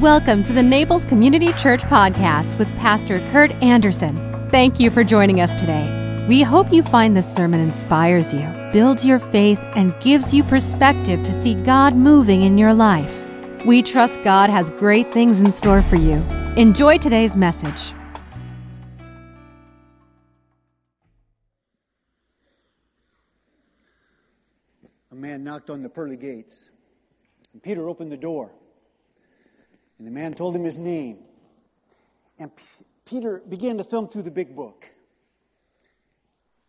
Welcome to the Naples Community Church Podcast with Pastor Kurt Anderson. Thank you for joining us today. We hope you find this sermon inspires you, builds your faith, and gives you perspective to see God moving in your life. We trust God has great things in store for you. Enjoy today's message. A man knocked on the pearly gates, and Peter opened the door. And the man told him his name. And P- Peter began to thumb through the big book.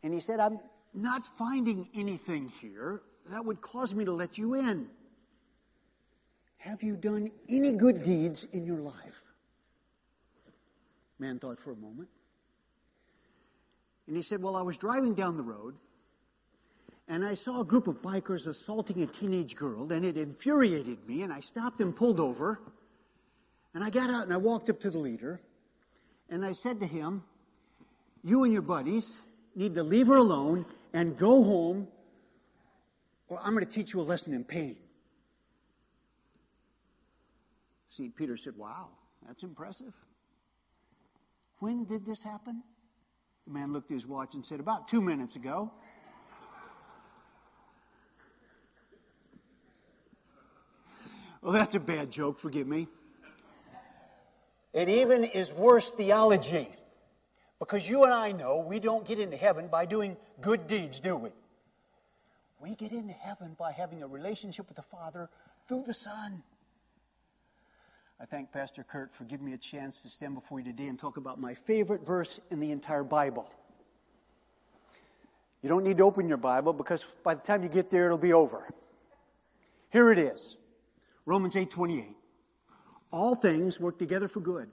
And he said, I'm not finding anything here that would cause me to let you in. Have you done any good deeds in your life? Man thought for a moment. And he said, Well, I was driving down the road and I saw a group of bikers assaulting a teenage girl, and it infuriated me, and I stopped and pulled over. And I got out and I walked up to the leader, and I said to him, You and your buddies need to leave her alone and go home, or I'm going to teach you a lesson in pain. See, Peter said, Wow, that's impressive. When did this happen? The man looked at his watch and said, About two minutes ago. Well, that's a bad joke, forgive me. It even is worse theology. Because you and I know we don't get into heaven by doing good deeds, do we? We get into heaven by having a relationship with the Father through the Son. I thank Pastor Kurt for giving me a chance to stand before you today and talk about my favorite verse in the entire Bible. You don't need to open your Bible because by the time you get there, it'll be over. Here it is Romans 8 28. All things work together for good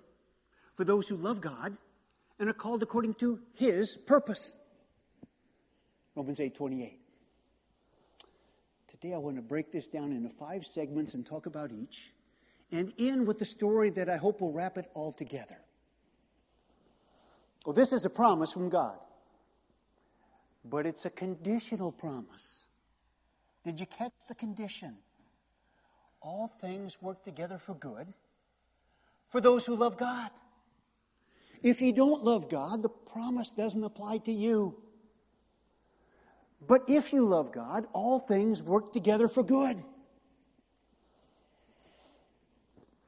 for those who love God and are called according to his purpose. Romans 8 28. Today I want to break this down into five segments and talk about each, and end with the story that I hope will wrap it all together. Well, this is a promise from God, but it's a conditional promise. Did you catch the condition? All things work together for good for those who love God. If you don't love God, the promise doesn't apply to you. But if you love God, all things work together for good.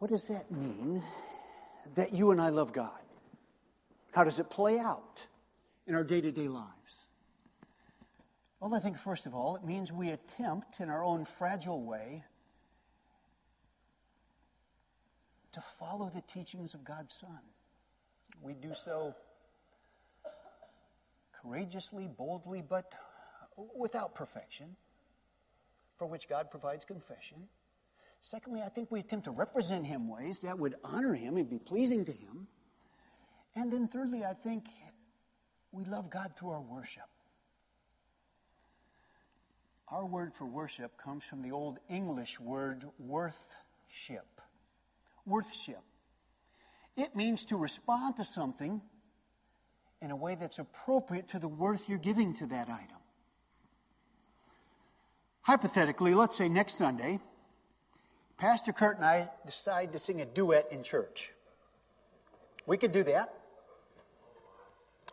What does that mean that you and I love God? How does it play out in our day to day lives? Well, I think first of all, it means we attempt in our own fragile way to follow the teachings of God's Son. We do so courageously, boldly, but without perfection, for which God provides confession. Secondly, I think we attempt to represent Him ways that would honor Him and be pleasing to Him. And then thirdly, I think we love God through our worship. Our word for worship comes from the Old English word worthship. Worthship. It means to respond to something in a way that's appropriate to the worth you're giving to that item. Hypothetically, let's say next Sunday, Pastor Kurt and I decide to sing a duet in church. We could do that.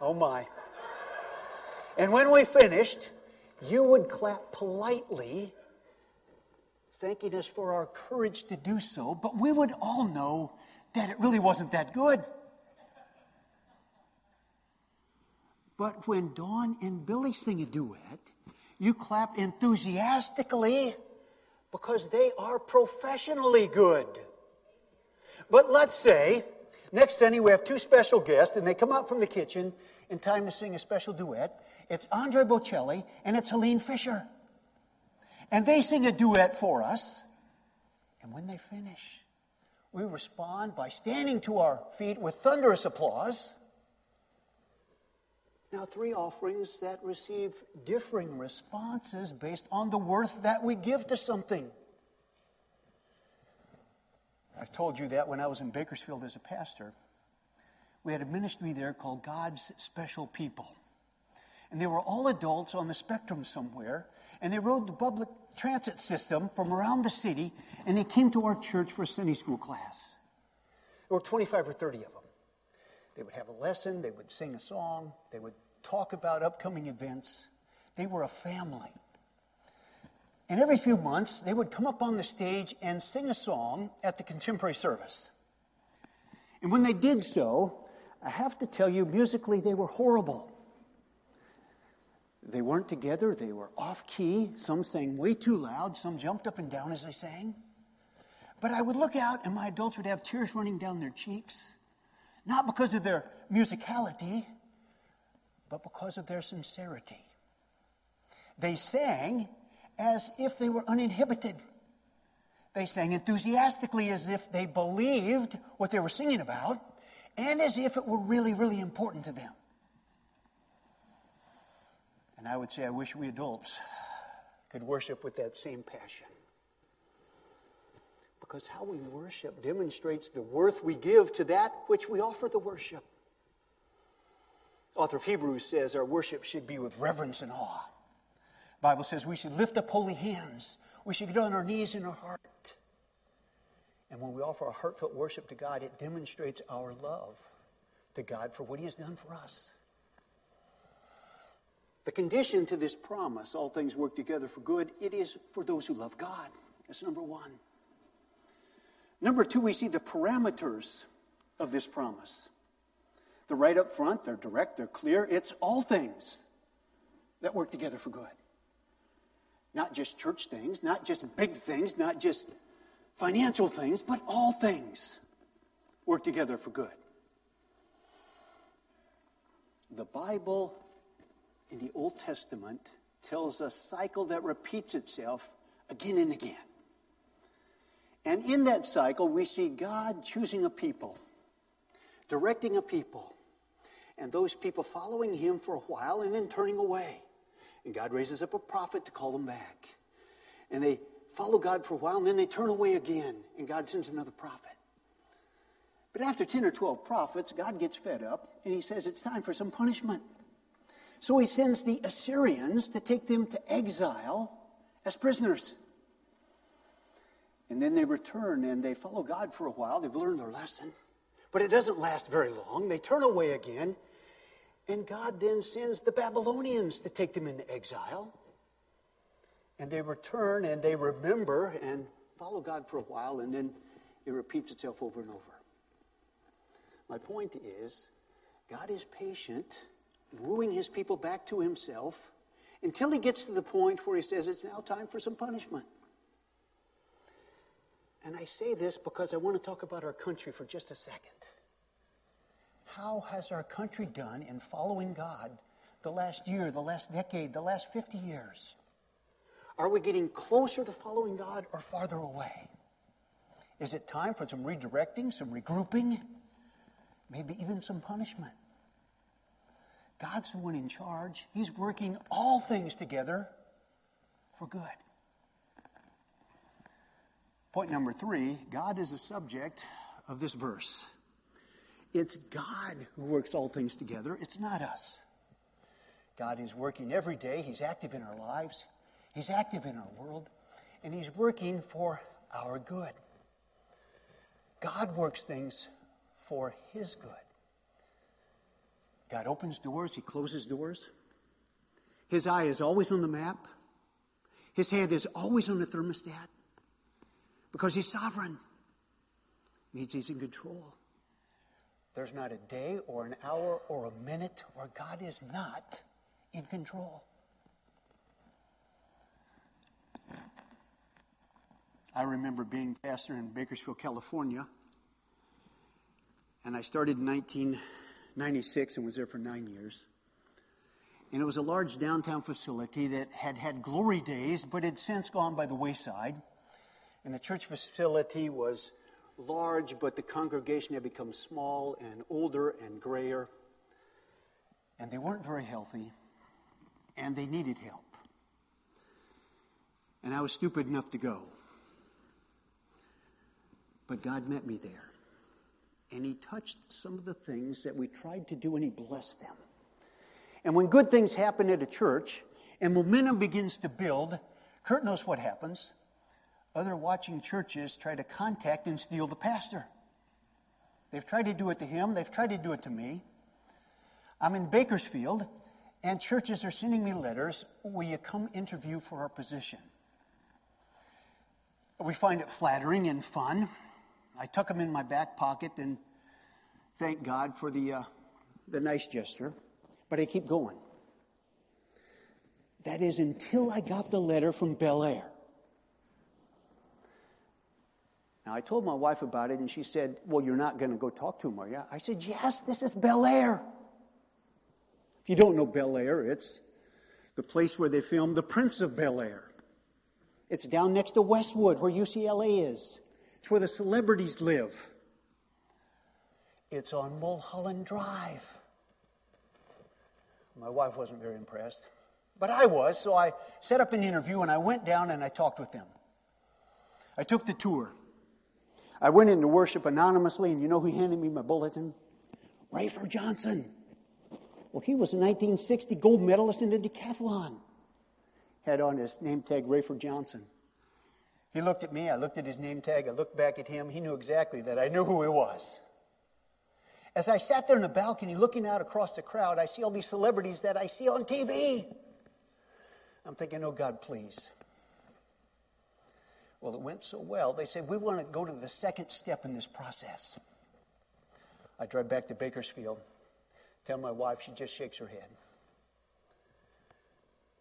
Oh my. And when we finished, you would clap politely, thanking us for our courage to do so, but we would all know that it really wasn't that good. But when Dawn and Billy sing a duet, you clap enthusiastically because they are professionally good. But let's say next Sunday we have two special guests and they come out from the kitchen in time to sing a special duet. It's Andre Bocelli and it's Helene Fischer. And they sing a duet for us. And when they finish, we respond by standing to our feet with thunderous applause. Now, three offerings that receive differing responses based on the worth that we give to something. I've told you that when I was in Bakersfield as a pastor, we had a ministry there called God's Special People. And they were all adults on the spectrum somewhere, and they rode the public transit system from around the city, and they came to our church for a Sunday school class. There were 25 or 30 of them. They would have a lesson, they would sing a song, they would talk about upcoming events. They were a family. And every few months, they would come up on the stage and sing a song at the contemporary service. And when they did so, I have to tell you, musically, they were horrible. They weren't together, they were off key. Some sang way too loud, some jumped up and down as they sang. But I would look out, and my adults would have tears running down their cheeks, not because of their musicality, but because of their sincerity. They sang as if they were uninhibited. They sang enthusiastically as if they believed what they were singing about and as if it were really, really important to them. And I would say, I wish we adults could worship with that same passion. Because how we worship demonstrates the worth we give to that which we offer the worship. Author of Hebrews says our worship should be with reverence and awe. The Bible says we should lift up holy hands. We should get on our knees in our heart. And when we offer a heartfelt worship to God, it demonstrates our love to God for what He has done for us. The condition to this promise, all things work together for good, it is for those who love God. That's number one. Number two, we see the parameters of this promise. They're right up front, they're direct, they're clear. It's all things that work together for good. Not just church things, not just big things, not just financial things, but all things work together for good. The Bible in the Old Testament tells a cycle that repeats itself again and again. And in that cycle, we see God choosing a people, directing a people, and those people following him for a while and then turning away. And God raises up a prophet to call them back. And they follow God for a while and then they turn away again, and God sends another prophet. But after 10 or 12 prophets, God gets fed up and he says it's time for some punishment. So he sends the Assyrians to take them to exile as prisoners. And then they return and they follow God for a while. They've learned their lesson. But it doesn't last very long. They turn away again. And God then sends the Babylonians to take them into exile. And they return and they remember and follow God for a while, and then it repeats itself over and over. My point is, God is patient wooing his people back to himself until he gets to the point where he says it's now time for some punishment. And I say this because I want to talk about our country for just a second. How has our country done in following God the last year, the last decade, the last 50 years? Are we getting closer to following God or farther away? Is it time for some redirecting, some regrouping, maybe even some punishment? God's the one in charge. He's working all things together for good. Point number three God is the subject of this verse. It's God who works all things together, it's not us. God is working every day, He's active in our lives, He's active in our world, and He's working for our good. God works things for His good. God opens doors, He closes doors. His eye is always on the map. His hand is always on the thermostat because He's sovereign. Means He's in control. There's not a day or an hour or a minute where God is not in control. I remember being pastor in Bakersfield, California, and I started in 19- 96 and was there for nine years. And it was a large downtown facility that had had glory days, but had since gone by the wayside. And the church facility was large, but the congregation had become small and older and grayer. And they weren't very healthy, and they needed help. And I was stupid enough to go. But God met me there and he touched some of the things that we tried to do and he blessed them. And when good things happen at a church and momentum begins to build, Kurt knows what happens. Other watching churches try to contact and steal the pastor. They've tried to do it to him, they've tried to do it to me. I'm in Bakersfield, and churches are sending me letters. Will you come interview for our position? We find it flattering and fun. I tuck them in my back pocket and thank God for the, uh, the nice gesture, but I keep going. That is until I got the letter from Bel Air. Now, I told my wife about it, and she said, Well, you're not going to go talk to him, are you? I said, Yes, this is Bel Air. If you don't know Bel Air, it's the place where they filmed The Prince of Bel Air. It's down next to Westwood, where UCLA is. It's where the celebrities live. It's on Mulholland Drive. My wife wasn't very impressed, but I was, so I set up an interview and I went down and I talked with them. I took the tour. I went into worship anonymously, and you know who handed me my bulletin? Rafer Johnson. Well, he was a 1960 gold medalist in the decathlon. Had on his name tag Rafer Johnson. He looked at me, I looked at his name tag, I looked back at him. He knew exactly that I knew who he was. As I sat there in the balcony looking out across the crowd, I see all these celebrities that I see on TV. I'm thinking, oh God, please. Well, it went so well, they said, We want to go to the second step in this process. I drive back to Bakersfield, tell my wife, she just shakes her head.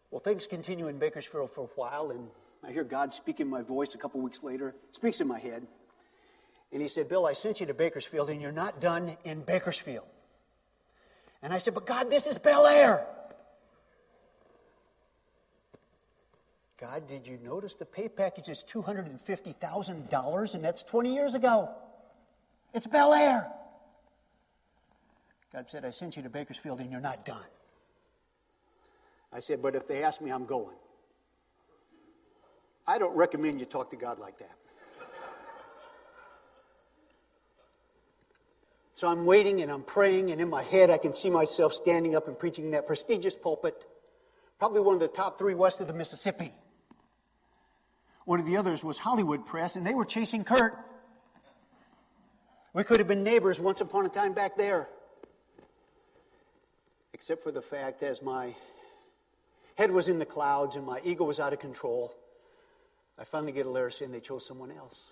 Well, things continue in Bakersfield for a while, and I hear God speak in my voice a couple weeks later, speaks in my head. And he said, Bill, I sent you to Bakersfield, and you're not done in Bakersfield. And I said, But God, this is Bel Air. God, did you notice the pay package is $250,000 and that's 20 years ago? It's Bel Air. God said, I sent you to Bakersfield and you're not done. I said, but if they ask me, I'm going. I don't recommend you talk to God like that. So I'm waiting and I'm praying, and in my head, I can see myself standing up and preaching in that prestigious pulpit, probably one of the top three west of the Mississippi. One of the others was Hollywood Pres, and they were chasing Kurt. We could have been neighbors once upon a time back there. Except for the fact, as my head was in the clouds and my ego was out of control, I finally get a letter saying they chose someone else.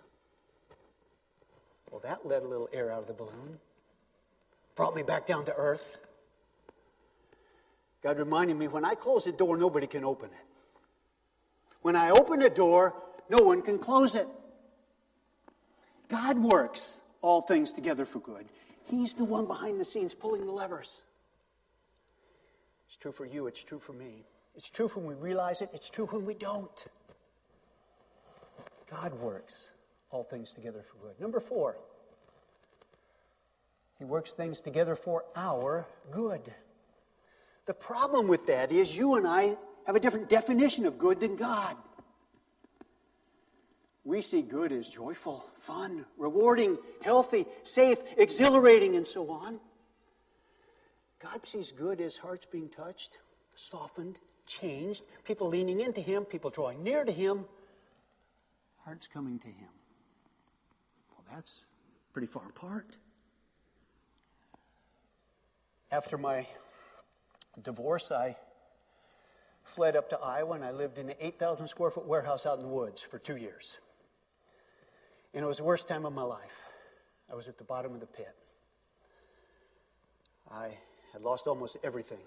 Well, that let a little air out of the balloon, brought me back down to earth. God reminded me when I close the door, nobody can open it. When I open a door, no one can close it. God works all things together for good. He's the one behind the scenes pulling the levers. It's true for you, it's true for me. It's true when we realize it, it's true when we don't. God works all things together for good. Number four, He works things together for our good. The problem with that is you and I have a different definition of good than God. We see good as joyful, fun, rewarding, healthy, safe, exhilarating, and so on. God sees good as hearts being touched, softened, changed, people leaning into Him, people drawing near to Him, hearts coming to Him. Well, that's pretty far apart. After my divorce, I fled up to Iowa and I lived in an 8,000 square foot warehouse out in the woods for two years. And it was the worst time of my life. I was at the bottom of the pit. I had lost almost everything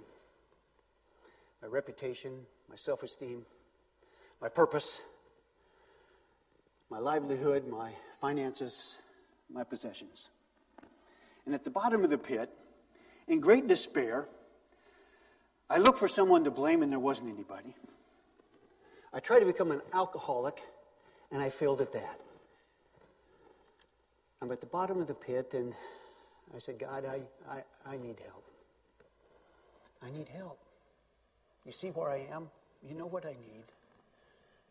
my reputation, my self esteem, my purpose, my livelihood, my finances, my possessions. And at the bottom of the pit, in great despair, I looked for someone to blame, and there wasn't anybody. I tried to become an alcoholic, and I failed at that. I'm at the bottom of the pit, and I said, God, I, I, I need help. I need help. You see where I am? You know what I need.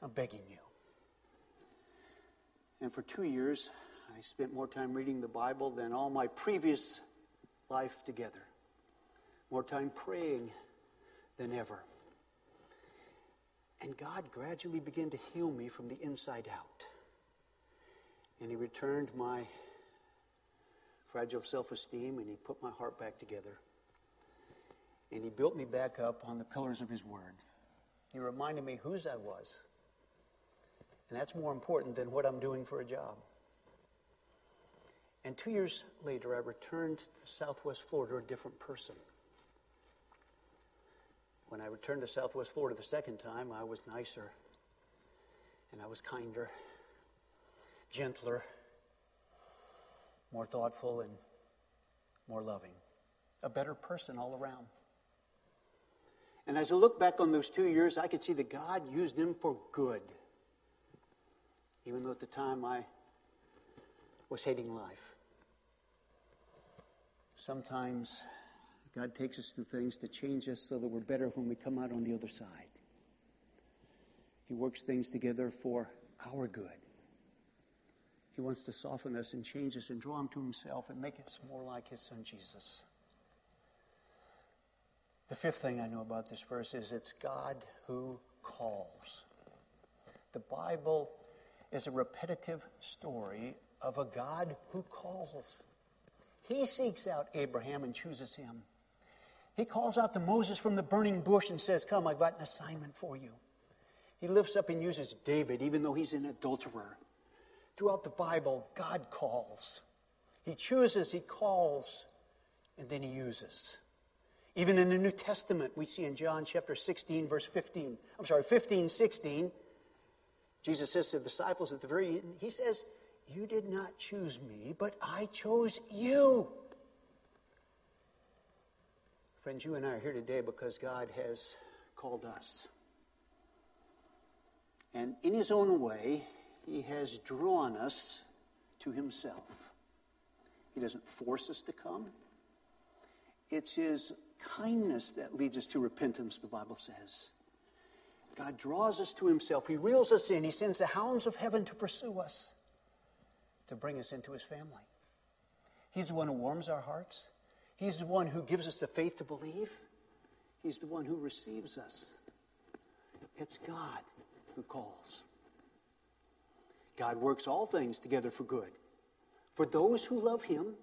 I'm begging you. And for two years, I spent more time reading the Bible than all my previous life together. More time praying than ever. And God gradually began to heal me from the inside out. And He returned my fragile self esteem, and He put my heart back together. And He built me back up on the pillars of His Word. He reminded me whose I was. And that's more important than what I'm doing for a job. And two years later, I returned to Southwest Florida a different person. When I returned to Southwest Florida the second time, I was nicer and I was kinder, gentler, more thoughtful, and more loving. A better person all around. And as I look back on those two years, I could see that God used them for good. Even though at the time I was hating life. Sometimes God takes us through things to change us so that we're better when we come out on the other side. He works things together for our good. He wants to soften us and change us and draw him to himself and make us more like his son Jesus. The fifth thing I know about this verse is it's God who calls. The Bible is a repetitive story of a God who calls. He seeks out Abraham and chooses him. He calls out to Moses from the burning bush and says, Come, I've got an assignment for you. He lifts up and uses David, even though he's an adulterer. Throughout the Bible, God calls. He chooses, He calls, and then He uses. Even in the New Testament, we see in John chapter 16, verse 15, I'm sorry, 15, 16, Jesus says to the disciples at the very end, He says, You did not choose me, but I chose you. Friends, you and I are here today because God has called us. And in His own way, He has drawn us to Himself. He doesn't force us to come, it's His kindness that leads us to repentance, the Bible says. God draws us to Himself. He reels us in. He sends the hounds of heaven to pursue us, to bring us into His family. He's the one who warms our hearts. He's the one who gives us the faith to believe. He's the one who receives us. It's God who calls. God works all things together for good for those who love Him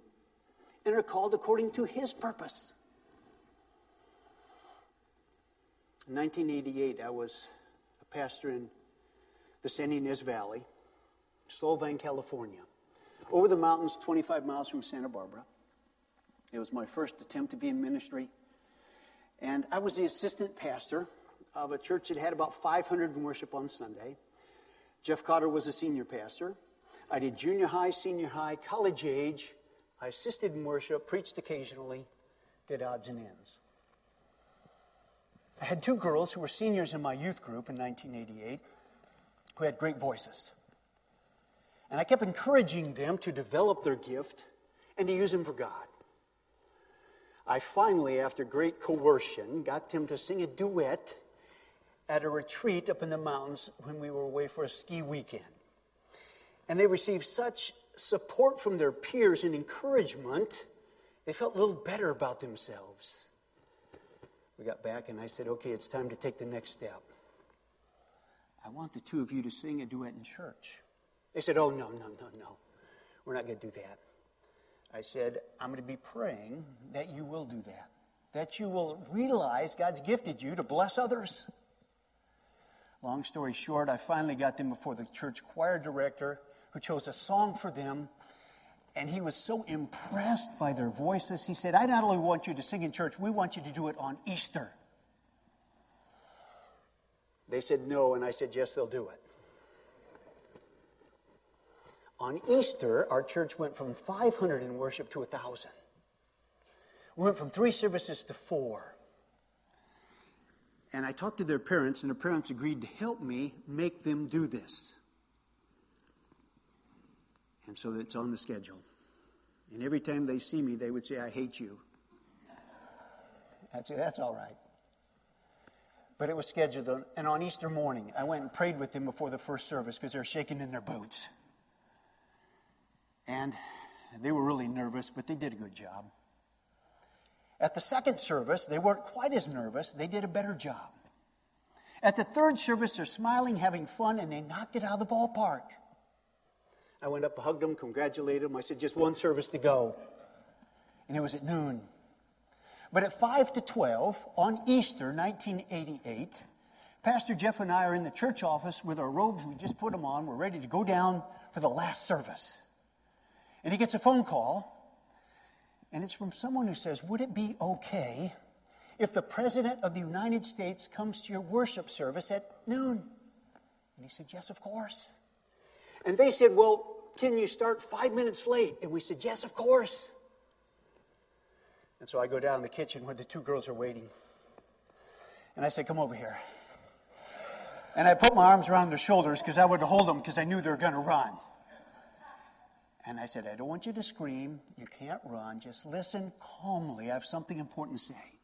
and are called according to His purpose. In 1988, I was a pastor in the Santa Ynez Valley, Solvang, California, over the mountains 25 miles from Santa Barbara. It was my first attempt to be in ministry. And I was the assistant pastor of a church that had about 500 in worship on Sunday. Jeff Cotter was a senior pastor. I did junior high, senior high, college age. I assisted in worship, preached occasionally, did odds and ends. I had two girls who were seniors in my youth group in 1988 who had great voices. And I kept encouraging them to develop their gift and to use them for God. I finally, after great coercion, got them to sing a duet at a retreat up in the mountains when we were away for a ski weekend. And they received such support from their peers and encouragement, they felt a little better about themselves. We got back and I said, okay, it's time to take the next step. I want the two of you to sing a duet in church. They said, oh, no, no, no, no. We're not going to do that. I said, I'm going to be praying that you will do that, that you will realize God's gifted you to bless others. Long story short, I finally got them before the church choir director who chose a song for them. And he was so impressed by their voices. He said, I not only want you to sing in church, we want you to do it on Easter. They said no, and I said, yes, they'll do it. On Easter, our church went from 500 in worship to 1,000. We went from three services to four. And I talked to their parents, and their parents agreed to help me make them do this. And so it's on the schedule. And every time they see me, they would say, I hate you. I'd say, that's all right. But it was scheduled. And on Easter morning, I went and prayed with them before the first service because they were shaking in their boots. And they were really nervous, but they did a good job. At the second service, they weren't quite as nervous. They did a better job. At the third service, they're smiling, having fun, and they knocked it out of the ballpark. I went up, hugged him, congratulated him. I said, just one service to go. and it was at noon. But at 5 to 12 on Easter 1988, Pastor Jeff and I are in the church office with our robes. We just put them on. We're ready to go down for the last service. And he gets a phone call, and it's from someone who says, Would it be okay if the President of the United States comes to your worship service at noon? And he said, Yes, of course. And they said, Well, can you start five minutes late? And we said, Yes, of course. And so I go down in the kitchen where the two girls are waiting. And I said, Come over here. And I put my arms around their shoulders because I would hold them because I knew they were going to run. And I said, I don't want you to scream. You can't run. Just listen calmly. I have something important to say.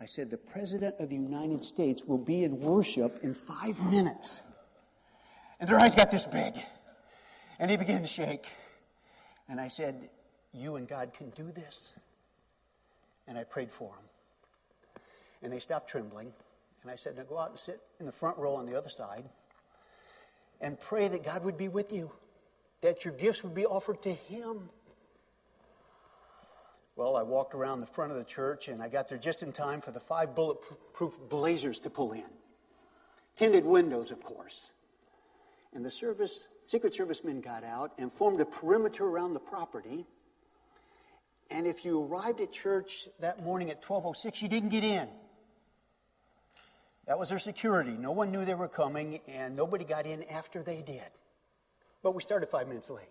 I said, The President of the United States will be in worship in five minutes. And their eyes got this big. And he began to shake. And I said, You and God can do this. And I prayed for them. And they stopped trembling. And I said, Now go out and sit in the front row on the other side and pray that God would be with you, that your gifts would be offered to Him. Well, I walked around the front of the church and I got there just in time for the five bulletproof blazers to pull in. Tinted windows, of course. And the service, Secret Service men got out and formed a perimeter around the property. And if you arrived at church that morning at 1206, you didn't get in. That was their security. No one knew they were coming, and nobody got in after they did. But we started five minutes late.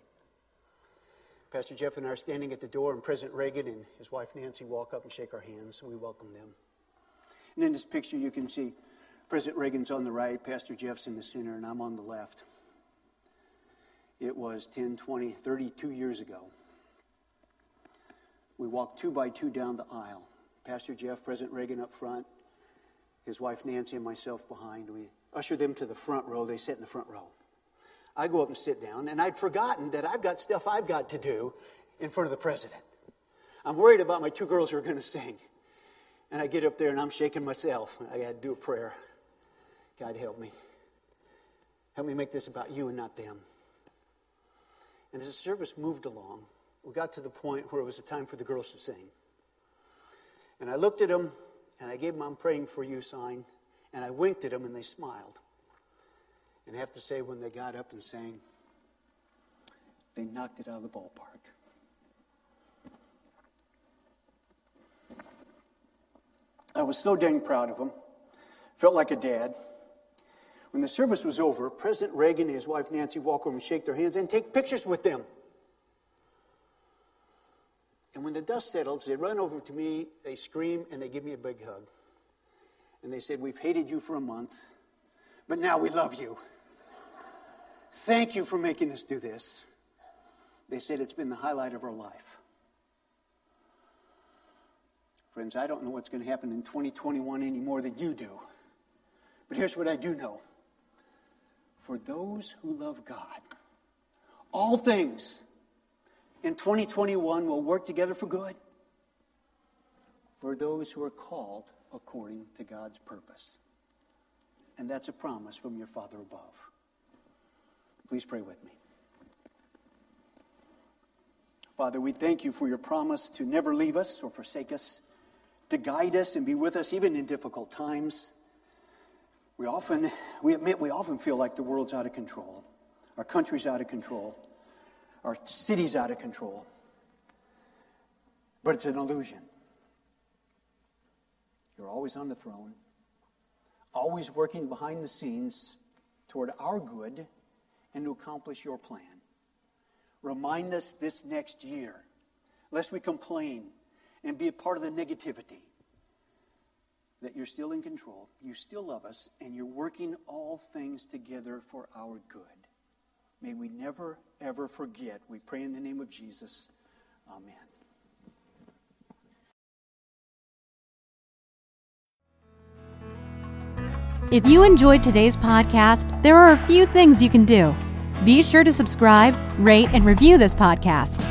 Pastor Jeff and I are standing at the door, and President Reagan and his wife Nancy walk up and shake our hands, and we welcome them. And in this picture, you can see President Reagan's on the right, Pastor Jeff's in the center, and I'm on the left. It was 10, 20, 32 years ago. We walked two by two down the aisle. Pastor Jeff, President Reagan up front, his wife Nancy and myself behind. We ushered them to the front row. They sit in the front row. I go up and sit down, and I'd forgotten that I've got stuff I've got to do in front of the president. I'm worried about my two girls who are going to sing. And I get up there and I'm shaking myself. I had to do a prayer. God help me. Help me make this about you and not them. And as the service moved along, we got to the point where it was a time for the girls to sing. And I looked at them and I gave them I'm praying for you sign, and I winked at them and they smiled. And I have to say, when they got up and sang, they knocked it out of the ballpark. I was so dang proud of them. Felt like a dad. When the service was over, President Reagan and his wife Nancy walk over and shake their hands and take pictures with them. And when the dust settles, they run over to me, they scream, and they give me a big hug. And they said, We've hated you for a month, but now we love you. Thank you for making us do this. They said it's been the highlight of our life. Friends, I don't know what's going to happen in 2021 any more than you do. But here's what I do know for those who love God, all things in 2021 will work together for good for those who are called according to God's purpose. And that's a promise from your Father above. Please pray with me. Father, we thank you for your promise to never leave us or forsake us, to guide us and be with us even in difficult times. We often, we admit, we often feel like the world's out of control, our country's out of control. Our city's out of control. But it's an illusion. You're always on the throne, always working behind the scenes toward our good and to accomplish your plan. Remind us this next year, lest we complain and be a part of the negativity, that you're still in control, you still love us, and you're working all things together for our good. May we never, ever forget. We pray in the name of Jesus. Amen. If you enjoyed today's podcast, there are a few things you can do. Be sure to subscribe, rate, and review this podcast.